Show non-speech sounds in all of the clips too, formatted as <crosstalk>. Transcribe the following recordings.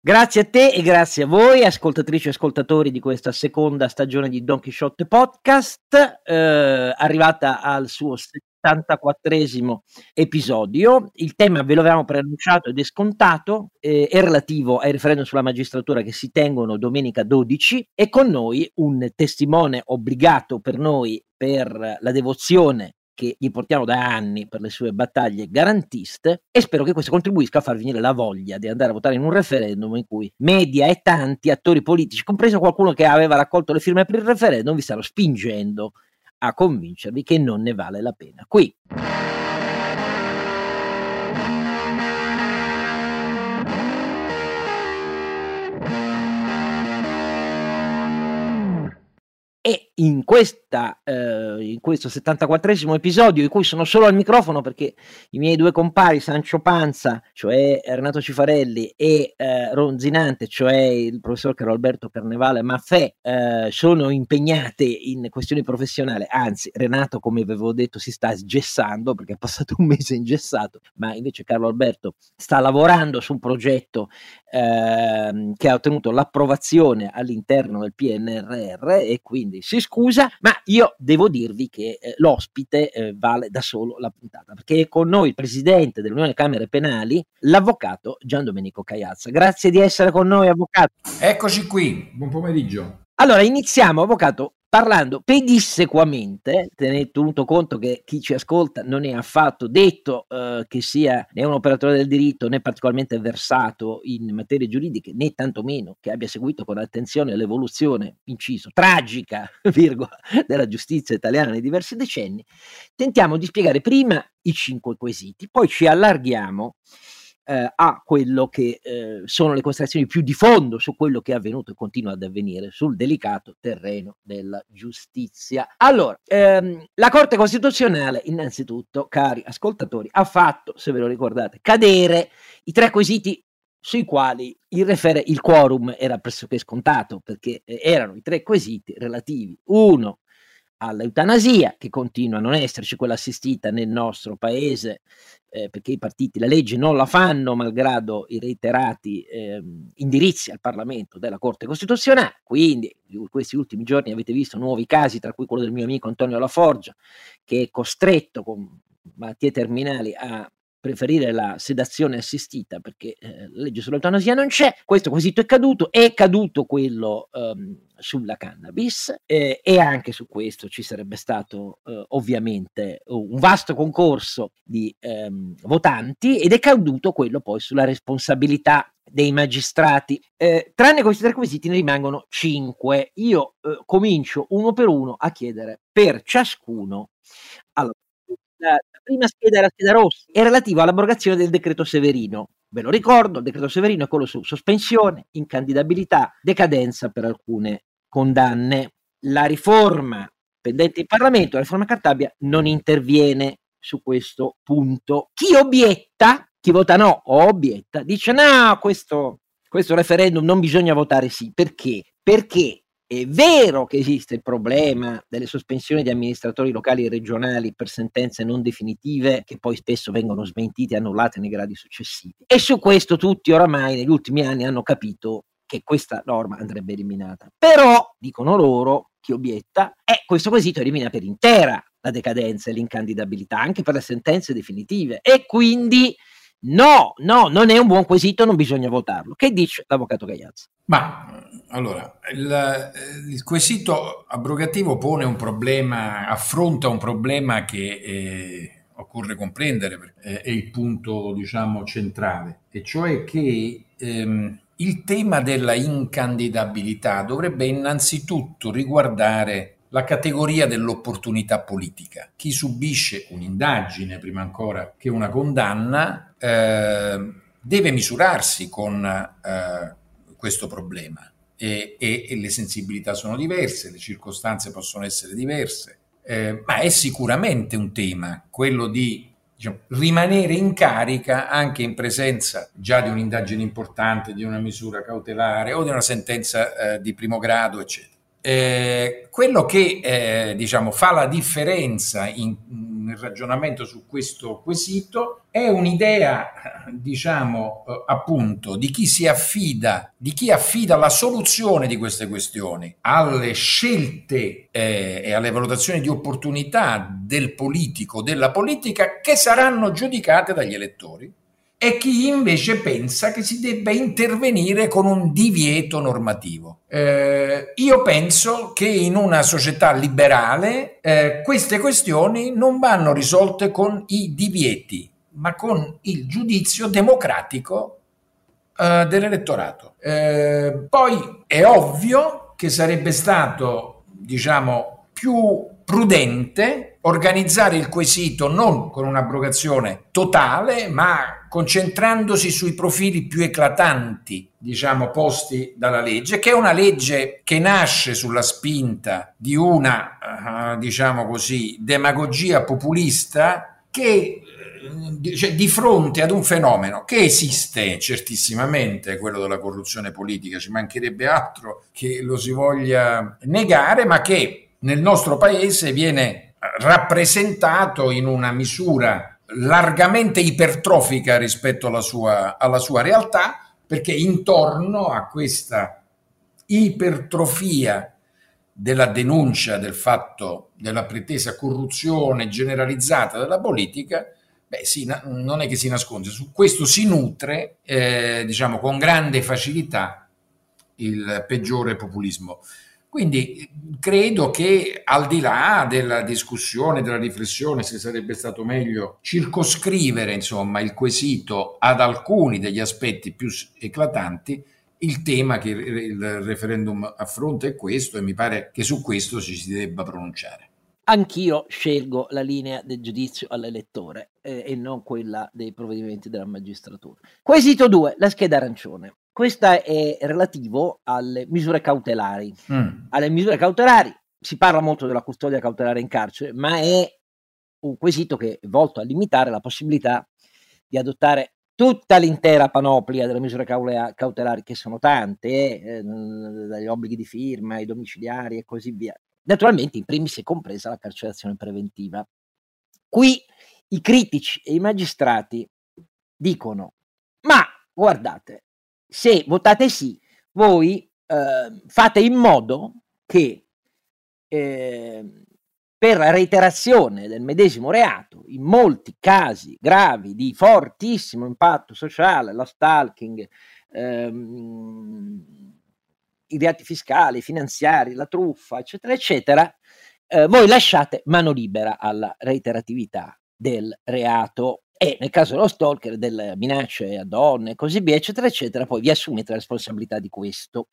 Grazie a te e grazie a voi, ascoltatrici e ascoltatori di questa seconda stagione di Don Quixote Podcast, eh, arrivata al suo 74esimo episodio. Il tema ve lo avevamo preannunciato ed è scontato, eh, è relativo ai referendum sulla magistratura che si tengono domenica 12 e con noi un testimone obbligato per noi per la devozione che gli portiamo da anni per le sue battaglie garantiste e spero che questo contribuisca a far venire la voglia di andare a votare in un referendum in cui media e tanti attori politici, compreso qualcuno che aveva raccolto le firme per il referendum, vi stanno spingendo a convincervi che non ne vale la pena. Qui E in, questa, eh, in questo 74esimo episodio, in cui sono solo al microfono perché i miei due compari, Sancio Panza, cioè Renato Cifarelli, e eh, Ronzinante, cioè il professor Carlo Alberto Carnevale Maffè, eh, sono impegnate in questioni professionali. Anzi, Renato, come avevo detto, si sta sgessando perché è passato un mese ingessato, ma invece Carlo Alberto sta lavorando su un progetto ehm, che ha ottenuto l'approvazione all'interno del PNRR e quindi si scusa, ma io devo dirvi che eh, l'ospite eh, vale da solo la puntata, perché è con noi il presidente dell'Unione Camere Penali, l'avvocato Gian Domenico Cagliazza. Grazie di essere con noi, avvocato. Eccoci qui, buon pomeriggio. Allora, iniziamo, avvocato, parlando pedissequamente, tenuto conto che chi ci ascolta non è affatto detto eh, che sia né un operatore del diritto né particolarmente versato in materie giuridiche, né tantomeno che abbia seguito con attenzione l'evoluzione, inciso, tragica, <laughs> virgola, della giustizia italiana nei diversi decenni, tentiamo di spiegare prima i cinque quesiti, poi ci allarghiamo eh, a quello che eh, sono le considerazioni più di fondo su quello che è avvenuto e continua ad avvenire sul delicato terreno della giustizia. Allora, ehm, la Corte Costituzionale, innanzitutto, cari ascoltatori, ha fatto, se ve lo ricordate, cadere i tre quesiti sui quali il, refer- il quorum era pressoché scontato, perché eh, erano i tre quesiti relativi, uno all'eutanasia, che continua a non esserci quella assistita nel nostro paese, eh, perché i partiti la legge non la fanno, malgrado i reiterati eh, indirizzi al Parlamento della Corte Costituzionale. Quindi, in questi ultimi giorni avete visto nuovi casi, tra cui quello del mio amico Antonio Laforgia, che è costretto con malattie terminali a preferire la sedazione assistita perché eh, legge sull'eutanasia non c'è, questo quesito è caduto, è caduto quello um, sulla cannabis eh, e anche su questo ci sarebbe stato eh, ovviamente un vasto concorso di ehm, votanti ed è caduto quello poi sulla responsabilità dei magistrati. Eh, tranne questi tre quesiti ne rimangono cinque. Io eh, comincio uno per uno a chiedere per ciascuno. Allora, prima scheda la scheda rossa, è relativa all'abrogazione del decreto Severino. Ve lo ricordo, il decreto Severino è quello su sospensione, incandidabilità, decadenza per alcune condanne. La riforma pendente in Parlamento, la riforma Cartabia, non interviene su questo punto. Chi obietta, chi vota no o obietta, dice no, questo, questo referendum non bisogna votare sì. Perché? Perché è vero che esiste il problema delle sospensioni di amministratori locali e regionali per sentenze non definitive che poi spesso vengono smentite e annullate nei gradi successivi. E su questo tutti oramai negli ultimi anni hanno capito che questa norma andrebbe eliminata. Però, dicono loro, chi obietta, eh, questo quesito elimina per intera la decadenza e l'incandidabilità, anche per le sentenze definitive. E quindi no, no, non è un buon quesito, non bisogna votarlo. Che dice l'avvocato Gagliazza? Ma allora, il, il, quesito abrogativo pone un problema, affronta un problema che eh, occorre comprendere, perché è il punto, diciamo, centrale, e cioè che ehm, il tema della incandidabilità dovrebbe innanzitutto riguardare la categoria dell'opportunità politica. Chi subisce un'indagine, prima ancora che una condanna, eh, deve misurarsi con eh, questo problema e, e, e, le sensibilità sono diverse, le circostanze possono essere diverse, eh, ma è sicuramente un tema, quello di diciamo, rimanere in carica anche in presenza già di un'indagine importante, di una misura cautelare o di una sentenza eh, di primo grado, eccetera. Eh, quello che eh, diciamo, fa la differenza in, nel ragionamento su questo quesito è un'idea, diciamo, eh, appunto, di chi si affida, di chi affida la soluzione di queste questioni alle scelte eh, e alle valutazioni di opportunità del politico, della politica, che saranno giudicate dagli elettori e chi invece pensa che si debba intervenire con un divieto normativo. Eh, io penso che in una società liberale eh, queste questioni non vanno risolte con i divieti, ma con il giudizio democratico eh, dell'elettorato. Eh, poi è ovvio che sarebbe stato, diciamo, più prudente organizzare il quesito non con un'abrogazione totale, ma concentrandosi sui profili più eclatanti, diciamo, posti dalla legge, che è una legge che nasce sulla spinta di una, uh, diciamo così, demagogia populista che eh, cioè, di fronte ad un fenomeno che esiste certissimamente, quello della corruzione politica, ci mancherebbe altro che lo si voglia negare, ma che nel nostro paese viene rappresentato in una misura largamente ipertrofica rispetto alla sua, alla sua realtà, perché intorno a questa ipertrofia della denuncia del fatto della pretesa corruzione generalizzata della politica, beh, sì, non è che si nasconde, su questo si nutre, eh, diciamo, con grande facilità il peggiore populismo. Quindi credo che al di là della discussione, della riflessione, se sarebbe stato meglio circoscrivere insomma, il quesito ad alcuni degli aspetti più eclatanti, il tema che il referendum affronta è questo e mi pare che su questo ci si debba pronunciare. Anch'io scelgo la linea del giudizio all'elettore eh, e non quella dei provvedimenti della magistratura. Quesito 2, la scheda arancione. Questo è relativo alle misure cautelari. Mm. Alle misure cautelari si parla molto della custodia cautelare in carcere, ma è un quesito che è volto a limitare la possibilità di adottare tutta l'intera panoplia delle misure cautelari, che sono tante, eh, dagli obblighi di firma ai domiciliari e così via. Naturalmente, in primis è compresa la carcerazione preventiva. Qui i critici e i magistrati dicono: Ma guardate, se votate sì, voi eh, fate in modo che eh, per reiterazione del medesimo reato, in molti casi gravi di fortissimo impatto sociale, la stalking, ehm, i reati fiscali, finanziari, la truffa, eccetera, eccetera, eh, voi lasciate mano libera alla reiteratività del reato e nel caso dello stalker, delle minacce a donne e così via, eccetera, eccetera, poi vi assumete la responsabilità di questo.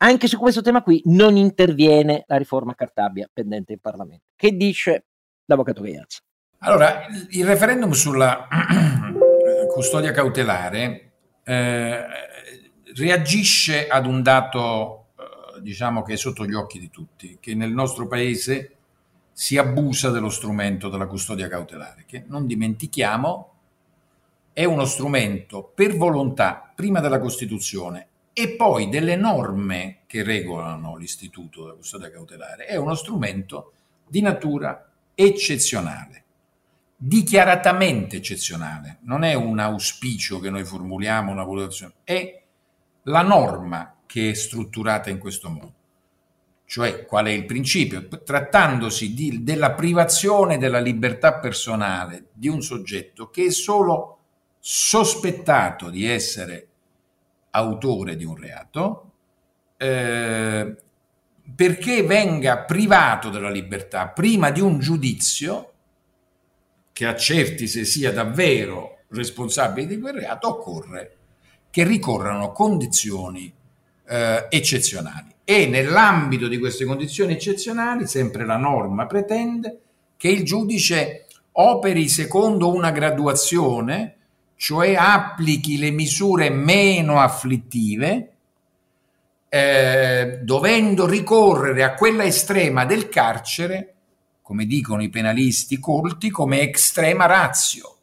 Anche su questo tema qui non interviene la riforma Cartabia pendente in Parlamento. Che dice l'avvocato Gaiazza? Allora, il referendum sulla <clears throat> custodia cautelare eh, reagisce ad un dato, eh, diciamo, che è sotto gli occhi di tutti, che nel nostro paese si abusa dello strumento della custodia cautelare, che non dimentichiamo è uno strumento per volontà prima della Costituzione e poi delle norme che regolano l'istituto della custodia cautelare, è uno strumento di natura eccezionale, dichiaratamente eccezionale, non è un auspicio che noi formuliamo, una valutazione, è la norma che è strutturata in questo modo. Cioè, qual è il principio? Trattandosi di, della privazione della libertà personale di un soggetto che è solo sospettato di essere autore di un reato, eh, perché venga privato della libertà prima di un giudizio che accerti se sia davvero responsabile di quel reato, occorre che ricorrano condizioni eh, eccezionali e nell'ambito di queste condizioni eccezionali, sempre la norma pretende che il giudice operi secondo una graduazione, cioè applichi le misure meno afflittive, eh, dovendo ricorrere a quella estrema del carcere, come dicono i penalisti colti, come estrema razio,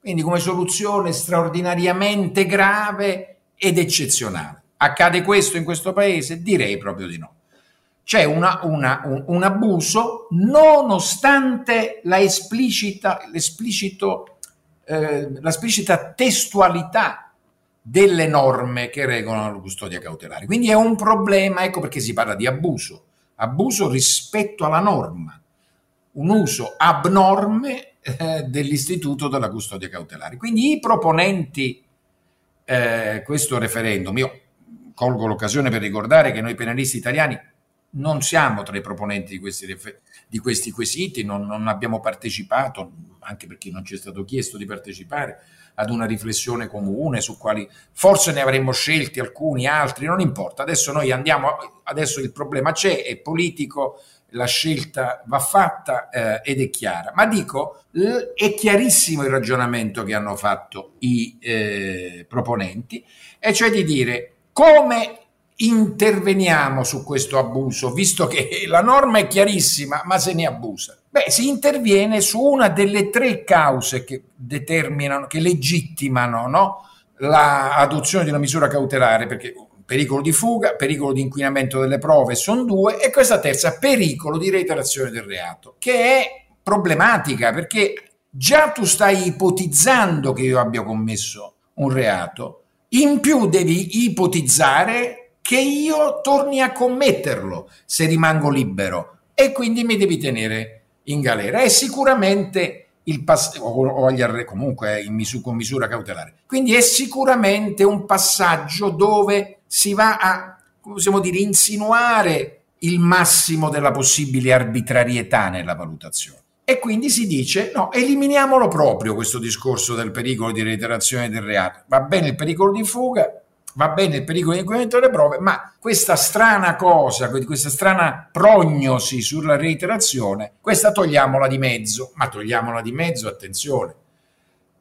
quindi come soluzione straordinariamente grave ed eccezionale. Accade questo in questo paese? Direi proprio di no. c'è una, una, un, un, abuso nonostante la esplicita, eh, l'esplicita testualità delle norme che regolano la custodia cautelare. Quindi è un problema, ecco perché si parla di abuso, abuso rispetto alla norma, un uso abnorme eh, dell'istituto della custodia cautelare. Quindi i proponenti eh, questo referendum, io colgo l'occasione per ricordare che noi penalisti italiani non siamo tra i proponenti di questi, di questi quesiti, non, non, abbiamo partecipato, anche perché non ci è stato chiesto di partecipare, ad una riflessione comune su quali forse ne avremmo scelti alcuni, altri, non importa. Adesso noi andiamo, adesso il problema c'è, è politico, la scelta va fatta eh, ed è chiara. Ma dico, è chiarissimo il ragionamento che hanno fatto i eh, proponenti, e cioè di dire come interveniamo su questo abuso, visto che la norma è chiarissima, ma se ne abusa? Beh, si interviene su una delle tre cause che determinano, che legittimano no? l'adozione di una misura cautelare, perché pericolo di fuga, pericolo di inquinamento delle prove sono due, e questa terza, pericolo di reiterazione del reato, che è problematica perché già tu stai ipotizzando che io abbia commesso un reato, in più devi ipotizzare che io torni a commetterlo se rimango libero e quindi mi devi tenere in galera. È sicuramente il pass- o, o agli arre- comunque misu- con misura cautelare. Quindi è sicuramente un passaggio dove si va a, possiamo dire, insinuare il massimo della possibile arbitrarietà nella valutazione. E quindi si dice: no, eliminiamolo proprio questo discorso del pericolo di reiterazione del reato. Va bene il pericolo di fuga, va bene il pericolo di inquinamento delle prove, ma questa strana cosa, questa strana prognosi sulla reiterazione, questa togliamola di mezzo, ma togliamola di mezzo, attenzione,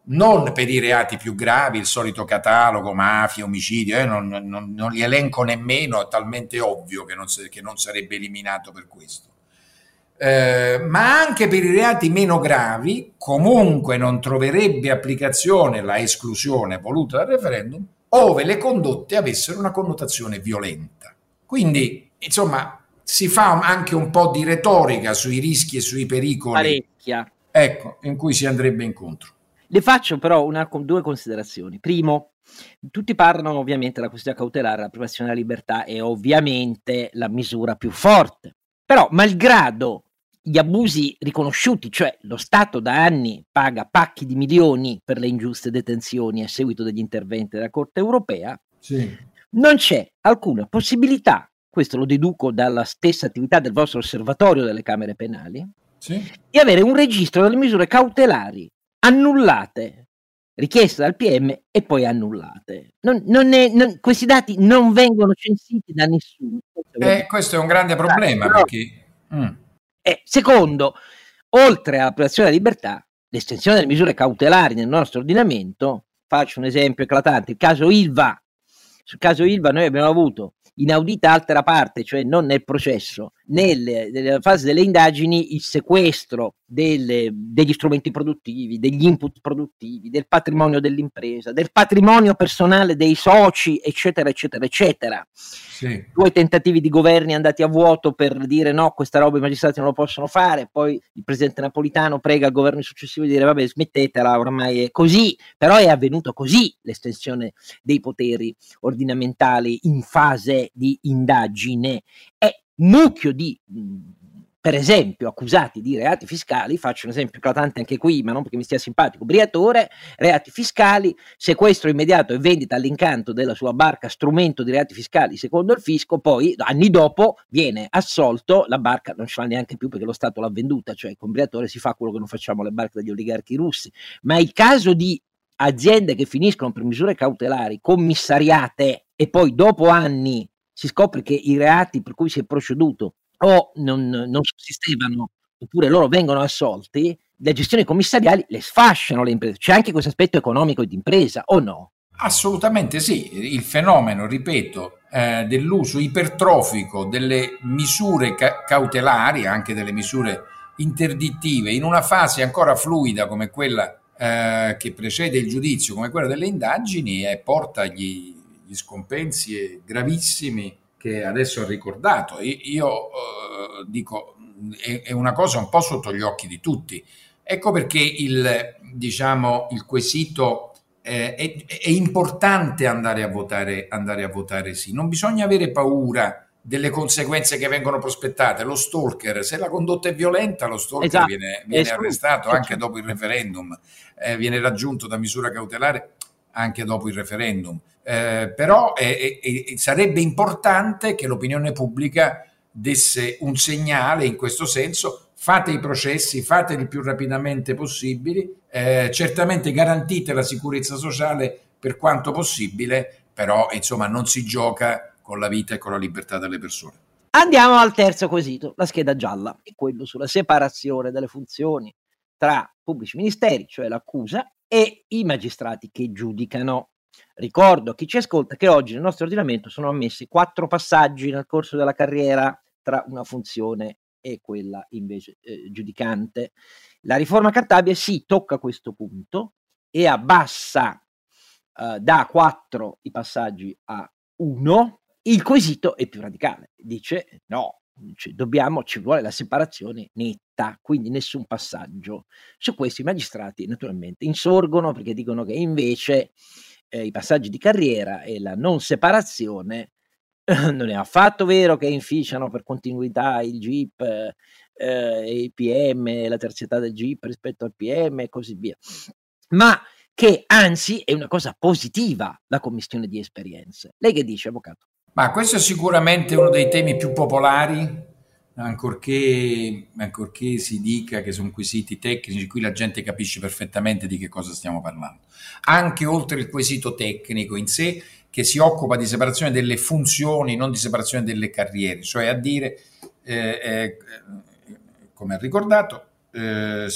non per i reati più gravi, il solito catalogo, mafia, omicidio, eh, non, non, non, li elenco nemmeno, è talmente ovvio che non, che non sarebbe eliminato per questo. Eh, ma anche per i reati meno gravi, comunque non troverebbe applicazione la esclusione voluta dal referendum ove le condotte avessero una connotazione violenta. Quindi, insomma, si fa anche un po' di retorica sui rischi e sui pericoli. Parecchia. Ecco, in cui si andrebbe incontro. Le faccio però una, due considerazioni. Primo, tutti parlano ovviamente della questione cautelare, la privazione della libertà è ovviamente la misura più forte. Però, malgrado gli abusi riconosciuti, cioè lo Stato da anni paga pacchi di milioni per le ingiuste detenzioni a seguito degli interventi della Corte europea, sì. non c'è alcuna possibilità, questo lo deduco dalla stessa attività del vostro osservatorio delle Camere penali, sì. di avere un registro delle misure cautelari annullate, richieste dal PM e poi annullate. Non, non è, non, questi dati non vengono censiti da nessuno. Eh, questo è un grande problema Però, perché... Mm e secondo, oltre alla privazione della libertà, l'estensione delle misure cautelari nel nostro ordinamento, faccio un esempio eclatante, il caso Ilva. Sul caso Ilva noi abbiamo avuto inaudita altera parte, cioè non nel processo, nelle, nella fase delle indagini, il sequestro delle, degli strumenti produttivi, degli input produttivi, del patrimonio dell'impresa, del patrimonio personale dei soci, eccetera, eccetera, eccetera. Sì. Due tentativi di governi andati a vuoto per dire no, questa roba i magistrati non lo possono fare, poi il presidente Napolitano prega il governo successivo di dire vabbè smettetela, ormai è così, però è avvenuto così l'estensione dei poteri ordinamentali in fase di indagine. È mucchio di per esempio, accusati di reati fiscali, faccio un esempio eclatante anche qui, ma non perché mi stia simpatico, Briatore, reati fiscali, sequestro immediato e vendita all'incanto della sua barca strumento di reati fiscali secondo il fisco, poi anni dopo viene assolto, la barca non ci fa neanche più perché lo Stato l'ha venduta, cioè con Briatore si fa quello che non facciamo alle barche degli oligarchi russi, ma il caso di aziende che finiscono per misure cautelari, commissariate e poi dopo anni si scopre che i reati per cui si è proceduto o non, non sussistevano oppure loro vengono assolti, le gestioni commissariali le sfasciano le imprese. C'è anche questo aspetto economico di impresa o no? Assolutamente sì, il fenomeno, ripeto, eh, dell'uso ipertrofico delle misure ca- cautelari, anche delle misure interdittive, in una fase ancora fluida come quella eh, che precede il giudizio, come quella delle indagini, e porta gli, gli scompensi gravissimi che adesso ha ricordato. Io eh, dico, è, è, una cosa un po' sotto gli occhi di tutti. Ecco perché il, diciamo, il quesito eh, è, è, importante andare a, votare, andare a votare sì. Non bisogna avere paura delle conseguenze che vengono prospettate. Lo stalker, se la condotta è violenta, lo stalker esatto. viene, viene arrestato anche dopo il referendum, eh, viene raggiunto da misura cautelare anche dopo il referendum. Eh, però eh, eh, sarebbe importante che l'opinione pubblica desse un segnale in questo senso. Fate i processi, fateli più rapidamente possibili, eh, certamente garantite la sicurezza sociale per quanto possibile, però insomma non si gioca con la vita e con la libertà delle persone. Andiamo al terzo quesito, la scheda gialla, è quello sulla separazione delle funzioni tra pubblici ministeri, cioè l'accusa, e i magistrati che giudicano. Ricordo chi ci ascolta che oggi nel nostro ordinamento sono ammessi quattro passaggi nel corso della carriera tra una funzione e quella invece eh, giudicante. La riforma Cartabia si tocca questo punto e abbassa eh, da quattro i passaggi a uno. Il quesito è più radicale, dice no, cioè, dobbiamo, ci vuole la separazione netta, quindi nessun passaggio. Su questo i magistrati naturalmente insorgono perché dicono che invece eh, i passaggi di carriera e la non separazione eh, non è affatto vero che inficiano per continuità il GIP eh, e il PM, la terzietà del GIP rispetto al PM e così via, ma che anzi è una cosa positiva la commissione di esperienze. Lei che dice, avvocato? Ma questo è sicuramente uno dei temi più popolari, ancorché, ancorché si dica che sono quesiti tecnici, qui la gente capisce perfettamente di che cosa stiamo parlando. Anche oltre il quesito tecnico in sé, che si occupa di separazione delle funzioni, non di separazione delle carriere, cioè a dire, eh, eh, come ha ricordato, eh,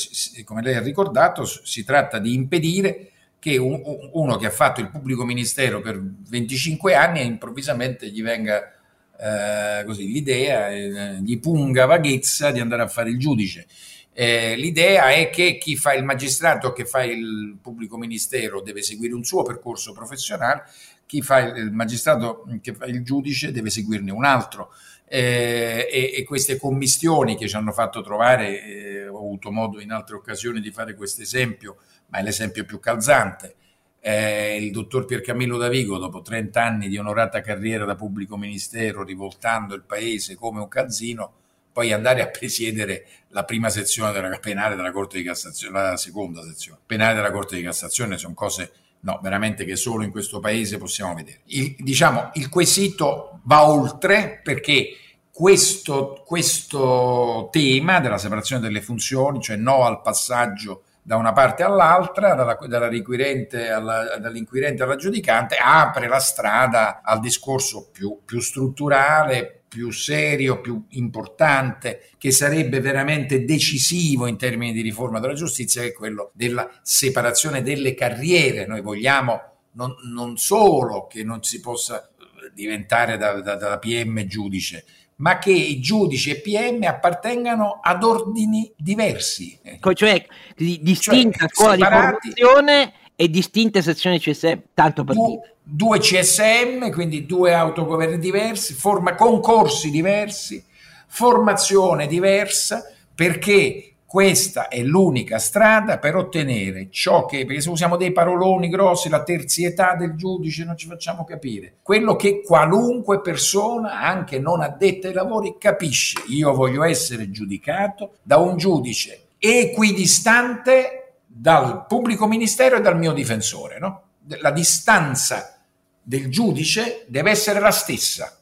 come lei ha ricordato, si tratta di impedire che un, uno che ha fatto il pubblico ministero per 25 anni improvvisamente gli venga eh, così l'idea, eh, gli punga vaghezza di andare a fare il giudice. Eh, l'idea è che chi fa il magistrato, che fa il pubblico ministero, deve seguire un suo percorso professionale, chi fa il magistrato, che fa il giudice, deve seguirne un altro. Eh, e, e, queste commistioni che ci hanno fatto trovare, eh, ho avuto modo in altre occasioni di fare questo esempio, ma è l'esempio più calzante. Eh, il dottor Piercamillo Davigo, dopo 30 anni di onorata carriera da pubblico ministero, rivoltando il paese come un calzino, poi andare a presiedere la prima sezione della penale della Corte di Cassazione, la seconda sezione penale della Corte di Cassazione, sono cose no, veramente che solo in questo paese possiamo vedere. Il, diciamo, il quesito va oltre perché questo, questo tema della separazione delle funzioni, cioè no al passaggio da una parte all'altra, dalla, dalla alla, dall'inquirente alla giudicante, apre la strada al discorso più, più strutturale, più serio, più importante, che sarebbe veramente decisivo in termini di riforma della giustizia, che è quello della separazione delle carriere. Noi vogliamo non, non solo che non si possa diventare da, da, da PM giudice, ma che i giudici e PM appartengano ad ordini diversi. Cioè, distinta cioè, scuola separati, di formazione e distinte sezioni CSM, tanto per dire. Due CSM, quindi due autogoverni diversi, forma, concorsi diversi, formazione diversa, perché questa è l'unica strada per ottenere ciò che, perché se usiamo dei paroloni grossi, la terzietà del giudice, non ci facciamo capire. Quello che qualunque persona, anche non addetta ai lavori, capisce. Io voglio essere giudicato da un giudice equidistante dal pubblico ministero e dal mio difensore. No? La distanza del giudice deve essere la stessa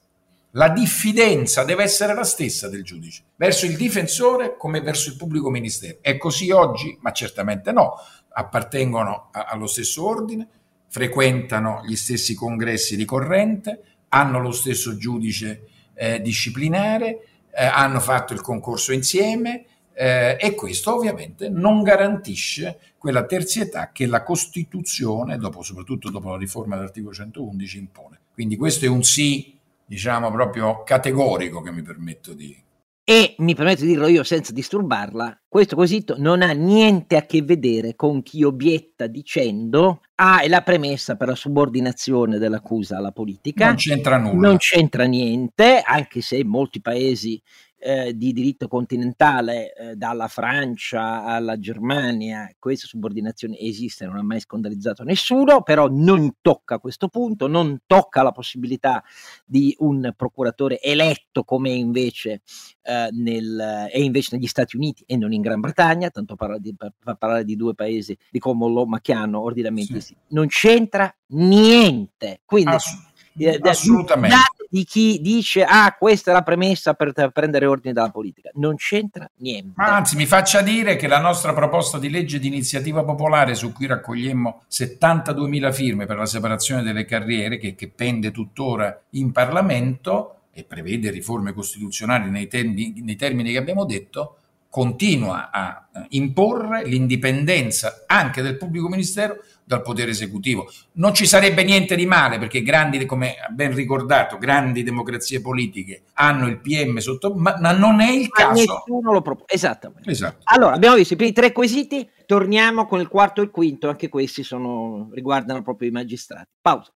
la diffidenza deve essere la stessa del giudice, verso il difensore come verso il pubblico ministero. È così oggi? Ma certamente no, appartengono a, allo stesso ordine, frequentano gli stessi congressi di corrente, hanno lo stesso giudice eh, disciplinare, eh, hanno fatto il concorso insieme eh, e questo ovviamente non garantisce quella terzietà che la Costituzione, dopo, soprattutto dopo la riforma dell'articolo 111, impone. Quindi questo è un sì diciamo proprio categorico che mi permetto di, e mi permetto di dirlo io senza disturbarla, questo quesito non ha niente a che vedere con chi obietta dicendo ah, è la premessa per la subordinazione dell'accusa alla politica. Non c'entra nulla. Non c'entra niente, anche se in molti paesi eh, di diritto continentale, eh, dalla Francia alla Germania, queste subordinazioni esistono, non ha mai scandalizzato nessuno, però non tocca questo punto, non tocca la possibilità di un procuratore eletto come invece, eh, nel, è invece negli Stati Uniti e non in Gran Bretagna, tanto parla di, per, parlare di due paesi di common law ma che hanno ordinamenti sì. Non c'entra niente. Quindi, Ass- assolutamente di chi dice ah questa è la premessa per prendere ordine dalla politica. Non c'entra niente. Ma anzi mi faccia dire che la nostra proposta di legge di iniziativa popolare su cui raccogliemmo 72.000 firme per la separazione delle carriere che, che pende tuttora in Parlamento e prevede riforme costituzionali nei, termini, nei termini che abbiamo detto, continua a eh, imporre l'indipendenza anche del pubblico ministero dal potere esecutivo. Non ci sarebbe niente di male perché grandi, come ben ricordato, grandi democrazie politiche hanno il PM sotto, ma, ma non è il ma caso. Nessuno lo propone. Esattamente. Esatto. Allora, abbiamo visto i primi tre quesiti, torniamo con il quarto e il quinto, anche questi sono, riguardano proprio i magistrati. Pausa.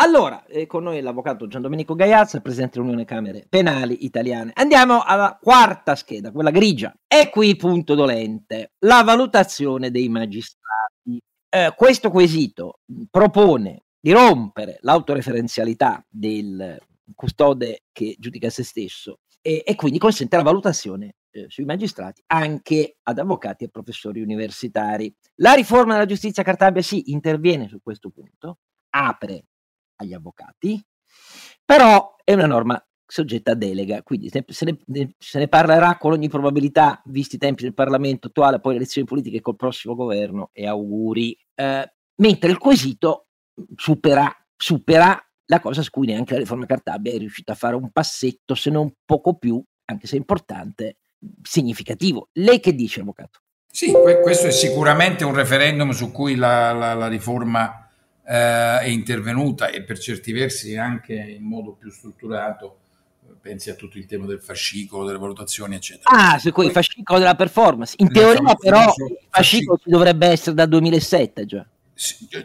Allora, eh, con noi l'avvocato Gian Domenico Gaiazza, presidente dell'Unione Camere Penali Italiane. Andiamo alla quarta scheda, quella grigia. E qui punto dolente, la valutazione dei magistrati. Eh, questo quesito propone di rompere l'autoreferenzialità del custode che giudica se stesso e, e quindi consente la valutazione eh, sui magistrati anche ad avvocati e professori universitari. La riforma della giustizia Cartabia sì interviene su questo punto, apre agli avvocati, però è una norma soggetta a delega, quindi se ne, se ne, parlerà con ogni probabilità, visti i tempi del Parlamento attuale, poi le elezioni politiche col prossimo governo e auguri, eh, mentre il quesito supera, supera la cosa su cui neanche la riforma Cartabia è riuscita a fare un passetto, se non poco più, anche se importante, significativo. Lei che dice, avvocato? Sì, questo è sicuramente un referendum su cui la, la, la riforma eh, è intervenuta e per certi versi anche in modo più strutturato pensi a tutto il tema del fascicolo, delle valutazioni, eccetera. Ah, su il fascicolo della performance. In teoria, però, il fascicolo ci dovrebbe essere dal 2007 già.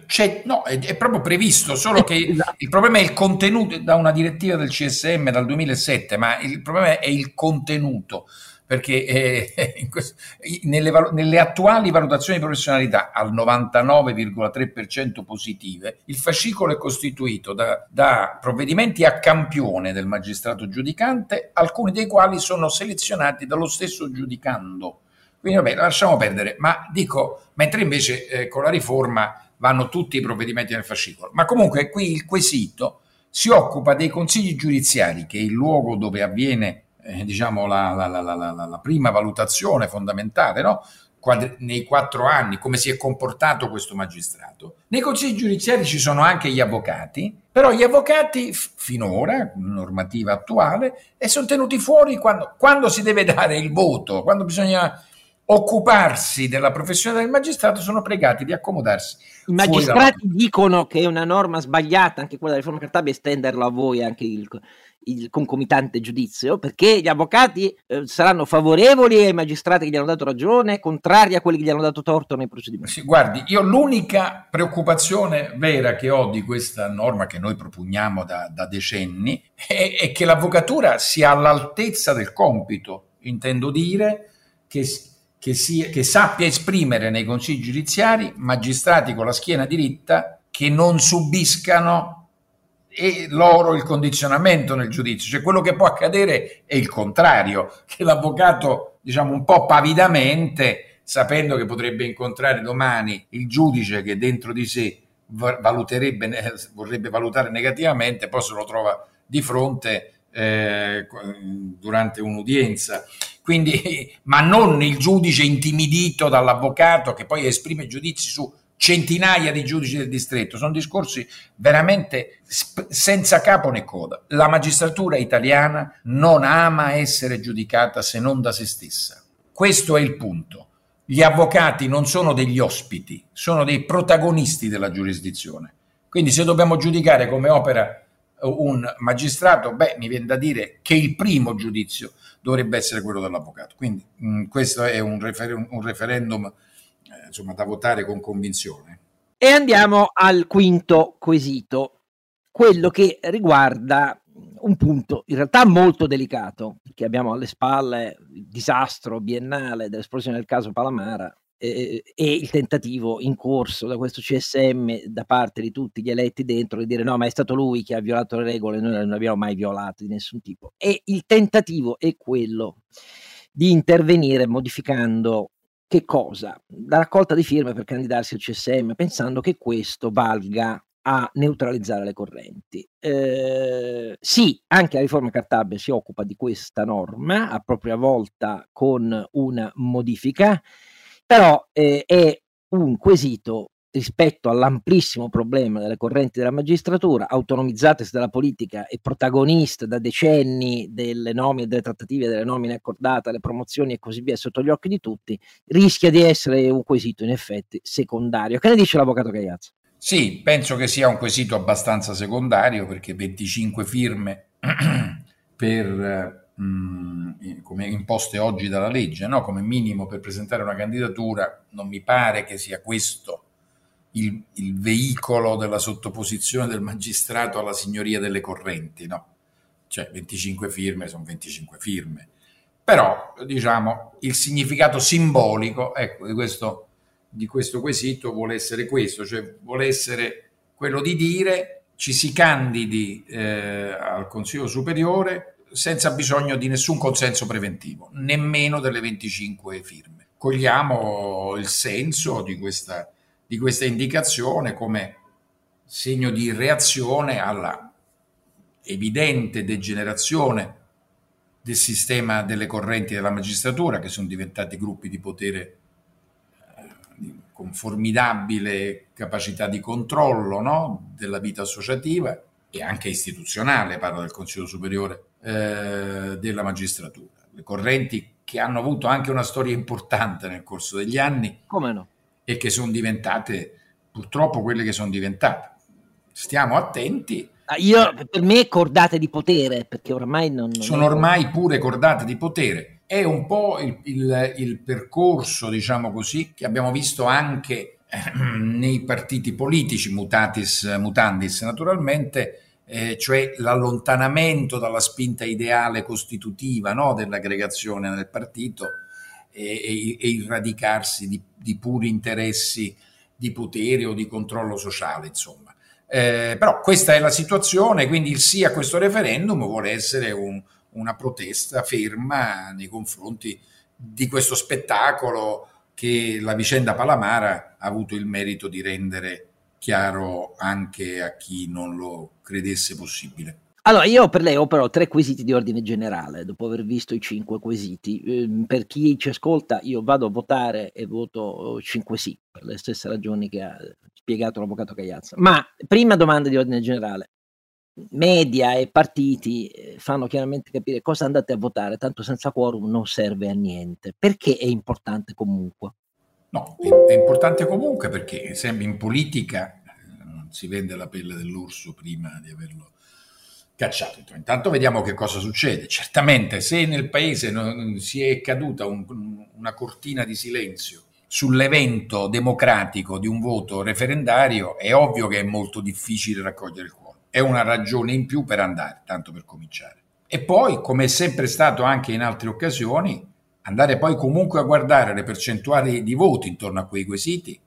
C'è, no, è, è, proprio previsto, solo che esatto. il problema è il contenuto da una direttiva del CSM dal 2007, ma il problema è il contenuto perché eh, <laughs> questo, nelle, nelle, attuali valutazioni di professionalità al 99,3% positive, il fascicolo è costituito da, da, provvedimenti a campione del magistrato giudicante, alcuni dei quali sono selezionati dallo stesso giudicando. Quindi vabbè, lasciamo perdere, ma dico, mentre invece eh, con la riforma vanno tutti i provvedimenti nel fascicolo. Ma comunque qui il quesito si occupa dei consigli giudiziari, che è il luogo dove avviene eh, diciamo, la, la, la, la, prima valutazione fondamentale, no? Quadri, nei quattro anni, come si è comportato questo magistrato. Nei consigli giudiziari ci sono anche gli avvocati, però gli avvocati f- finora, normativa attuale, e sono tenuti fuori quando, quando si deve dare il voto, quando bisogna occuparsi della professione del magistrato sono pregati di accomodarsi. I magistrati dicono che è una norma sbagliata, anche quella della riforma Cartabia, estenderla a voi anche il, il concomitante giudizio, perché gli avvocati eh, saranno favorevoli ai magistrati che gli hanno dato ragione, contrari a quelli che gli hanno dato torto nei procedimenti. Sì, guardi, io l'unica preoccupazione vera che ho di questa norma che noi propugniamo da, da decenni è, è, che l'avvocatura sia all'altezza del compito, intendo dire che, che, sia, che sappia esprimere nei consigli giudiziari magistrati con la schiena diritta che non subiscano e loro il condizionamento nel giudizio, cioè quello che può accadere è il contrario, che l'avvocato, diciamo un po' pavidamente, sapendo che potrebbe incontrare domani il giudice che dentro di sé valuterebbe, vorrebbe valutare negativamente, poi se lo trova di fronte eh, durante un'udienza. Quindi, <laughs> ma non il giudice intimidito dall'avvocato che poi esprime giudizi su centinaia di giudici del distretto, sono discorsi veramente sp- senza capo né coda. La magistratura italiana non ama essere giudicata se non da se stessa. Questo è il punto. Gli avvocati non sono degli ospiti, sono dei protagonisti della giurisdizione. Quindi se dobbiamo giudicare come opera un magistrato, beh, mi viene da dire che il primo giudizio dovrebbe essere quello dell'avvocato. Quindi mh, mm, questo è un, refer- un referendum eh, insomma, da votare con convinzione. E andiamo al quinto quesito, quello che riguarda un punto in realtà molto delicato, che abbiamo alle spalle il disastro biennale dell'esplosione del caso Palamara eh, e il tentativo in corso da questo CSM da parte di tutti gli eletti dentro di dire no ma è stato lui che ha violato le regole, noi non abbiamo mai violato di nessun tipo. E il tentativo è quello di intervenire modificando che cosa? La raccolta di firme per candidarsi al CSM, pensando che questo valga a neutralizzare le correnti. Eh, sì, anche la riforma Cartabia si occupa di questa norma a propria volta con una modifica però eh, è un quesito rispetto all'amplissimo problema delle correnti della magistratura, autonomizzate dalla politica e protagoniste da decenni delle nomine, delle trattative, delle nomine accordate, le promozioni e così via sotto gli occhi di tutti, rischia di essere un quesito in effetti secondario. Che ne dice l'avvocato Cagliazzo? Sì, penso che sia un quesito abbastanza secondario perché 25 firme <clears throat> per mm, come imposte oggi dalla legge, no? come minimo per presentare una candidatura, non mi pare che sia questo il, il, veicolo della sottoposizione del magistrato alla signoria delle correnti, no? Cioè 25 firme sono 25 firme. Però, diciamo, il significato simbolico ecco, di, questo, di questo quesito vuole essere questo, cioè vuole essere quello di dire ci si candidi eh, al Consiglio Superiore senza bisogno di nessun consenso preventivo, nemmeno delle 25 firme. Cogliamo il senso di questa, di questa indicazione come segno di reazione alla evidente degenerazione del sistema delle correnti della magistratura, che sono diventati gruppi di potere eh, con formidabile capacità di controllo no? della vita associativa e anche istituzionale, parlo del Consiglio Superiore eh, della magistratura. Le correnti che hanno avuto anche una storia importante nel corso degli anni no? e che sono diventate purtroppo quelle che sono diventate. Stiamo attenti. Ah, io, per me cordate di potere, perché ormai non... sono ormai pure cordate di potere. È un po' il, il, il percorso, diciamo così, che abbiamo visto anche eh, <clears throat> nei partiti politici, mutatis mutandis naturalmente, eh, cioè l'allontanamento dalla spinta ideale costitutiva no, dell'aggregazione nel partito e, e, e il radicarsi di, di, puri interessi di potere o di controllo sociale, insomma. Eh, però questa è la situazione, quindi il sì a questo referendum vuole essere un, una protesta ferma nei confronti di questo spettacolo che la vicenda Palamara ha avuto il merito di rendere chiaro anche a chi non lo credesse possibile. Allora, io per lei ho però tre quesiti di ordine generale, dopo aver visto i cinque quesiti. Eh, per chi ci ascolta, io vado a votare e voto cinque sì, per le stesse ragioni che ha spiegato l'avvocato Cagliazza. Ma prima domanda di ordine generale. Media e partiti eh, fanno chiaramente capire cosa andate a votare, tanto senza quorum non serve a niente. Perché è importante comunque? No, è importante comunque perché sempre in politica eh, non si vende la pelle dell'orso prima di averlo cacciato. Intanto vediamo che cosa succede. Certamente se nel paese non si è caduta un, una cortina di silenzio sull'evento democratico di un voto referendario, è ovvio che è molto difficile raccogliere il cuore. È una ragione in più per andare, tanto per cominciare. E poi, come è sempre stato anche in altre occasioni, andare poi comunque a guardare le percentuali di voti intorno a quei quesiti,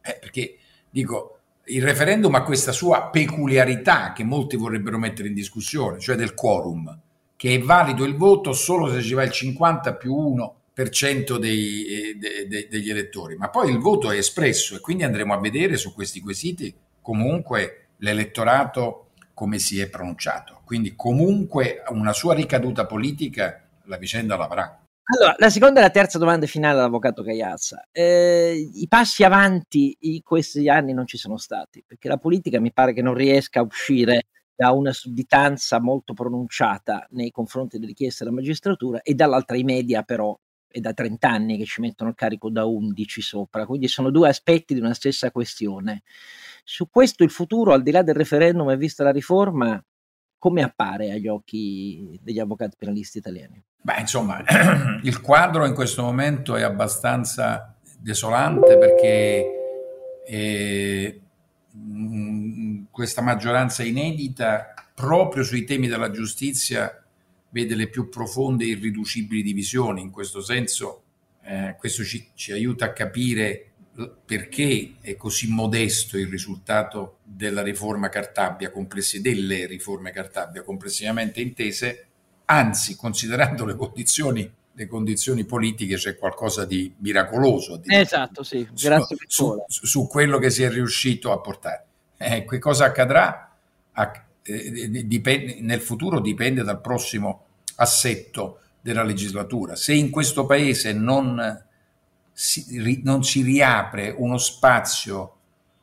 eh, perché dico, il referendum ha questa sua peculiarità che molti vorrebbero mettere in discussione, cioè del quorum, che è valido il voto solo se ci va il 50 più 1% dei, eh, de, de, degli elettori, ma poi il voto è espresso e quindi andremo a vedere su questi quesiti comunque l'elettorato come si è pronunciato. Quindi comunque una sua ricaduta politica la vicenda l'avrà. Allora, la seconda e la terza domanda finale dall'avvocato Cagliazza. Eh, I passi avanti in questi anni non ci sono stati, perché la politica mi pare che non riesca a uscire da una sudditanza molto pronunciata nei confronti delle richieste della magistratura e dall'altra i media però è da 30 anni che ci mettono il carico da 11 sopra, quindi sono due aspetti di una stessa questione. Su questo il futuro, al di là del referendum e vista la riforma, come appare agli occhi degli avvocati penalisti italiani? Beh, insomma, <clears throat> il quadro in questo momento è abbastanza desolante perché eh, questa maggioranza inedita proprio sui temi della giustizia vede le più profonde e irriducibili divisioni. In questo senso, eh, questo ci, ci aiuta a capire perché è così modesto il risultato della riforma Cartabia, delle riforme Cartabia complessivamente intese, anzi, considerando le condizioni, le condizioni politiche, c'è qualcosa di miracoloso esatto, sì. Grazie su, su, su, quello che si è riuscito a portare. Eh, che cosa accadrà? A, eh, dipende, nel futuro dipende dal prossimo assetto della legislatura. Se in questo paese non si, non si riapre uno spazio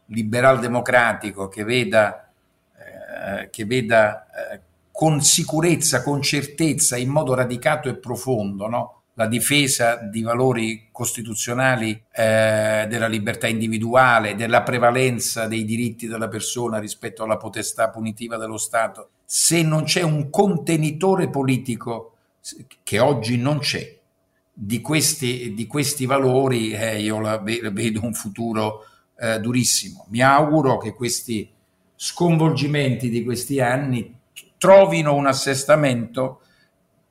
liberal democratico che veda, eh, che veda eh, con sicurezza, con certezza, in modo radicato e profondo, no? la difesa di valori costituzionali eh, della libertà individuale, della prevalenza dei diritti della persona rispetto alla potestà punitiva dello Stato, se non c'è un contenitore politico che oggi non c'è, di questi, di questi valori eh, io la, vedo un futuro eh, durissimo. Mi auguro che questi sconvolgimenti di questi anni trovino un assestamento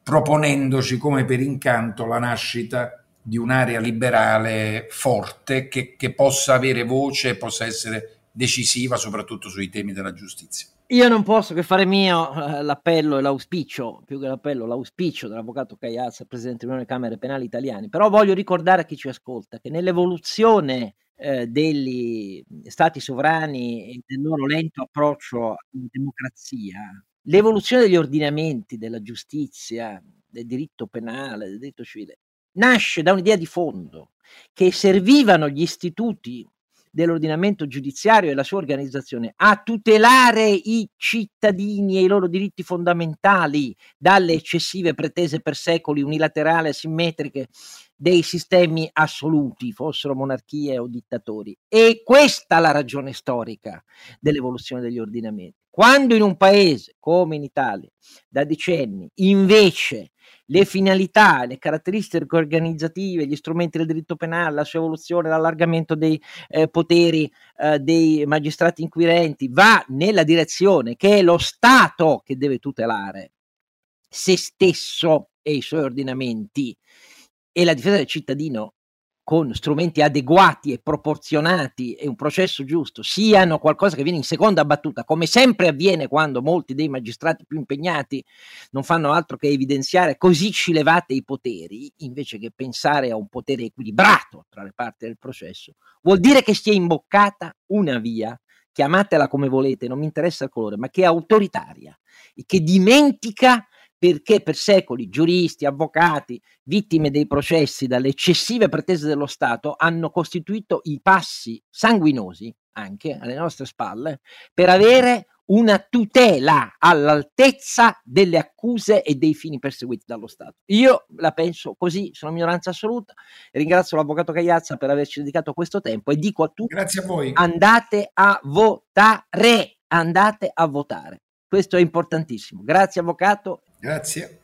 proponendoci come per incanto la nascita di un'area liberale forte che, che possa avere voce e possa essere decisiva soprattutto sui temi della giustizia. Io non posso che fare mio eh, l'appello e l'auspicio, più che l'appello, l'auspicio dell'avvocato Cagliazza, presidente dell'Unione Camere Penali Italiani, però voglio ricordare a chi ci ascolta che nell'evoluzione eh, degli stati sovrani e del loro lento approccio in democrazia, l'evoluzione degli ordinamenti, della giustizia, del diritto penale, del diritto civile, nasce da un'idea di fondo, che servivano gli istituti dell'ordinamento giudiziario e la sua organizzazione a tutelare i cittadini e i loro diritti fondamentali dalle eccessive pretese per secoli unilaterali e simmetriche dei sistemi assoluti, fossero monarchie o dittatori. E questa è la ragione storica dell'evoluzione degli ordinamenti. Quando in un paese come in Italia, da decenni, invece le finalità, le caratteristiche organizzative, gli strumenti del diritto penale, la sua evoluzione, l'allargamento dei eh, poteri eh, dei magistrati inquirenti va nella direzione che è lo Stato che deve tutelare se stesso e i suoi ordinamenti e la difesa del cittadino con strumenti adeguati e proporzionati e un processo giusto siano qualcosa che viene in seconda battuta, come sempre avviene quando molti dei magistrati più impegnati non fanno altro che evidenziare così ci levate i poteri, invece che pensare a un potere equilibrato tra le parti del processo, vuol dire che si è imboccata una via, chiamatela come volete, non mi interessa il colore, ma che è autoritaria e che dimentica perché per secoli giuristi, avvocati, vittime dei processi dalle eccessive pretese dello Stato hanno costituito i passi sanguinosi anche alle nostre spalle per avere una tutela all'altezza delle accuse e dei fini perseguiti dallo Stato. Io la penso così, sono minoranza assoluta. Ringrazio l'avvocato Cagliazza per averci dedicato questo tempo e dico a tutti: Grazie a voi. Andate a votare, andate a votare. Questo è importantissimo. Grazie avvocato. Grazie.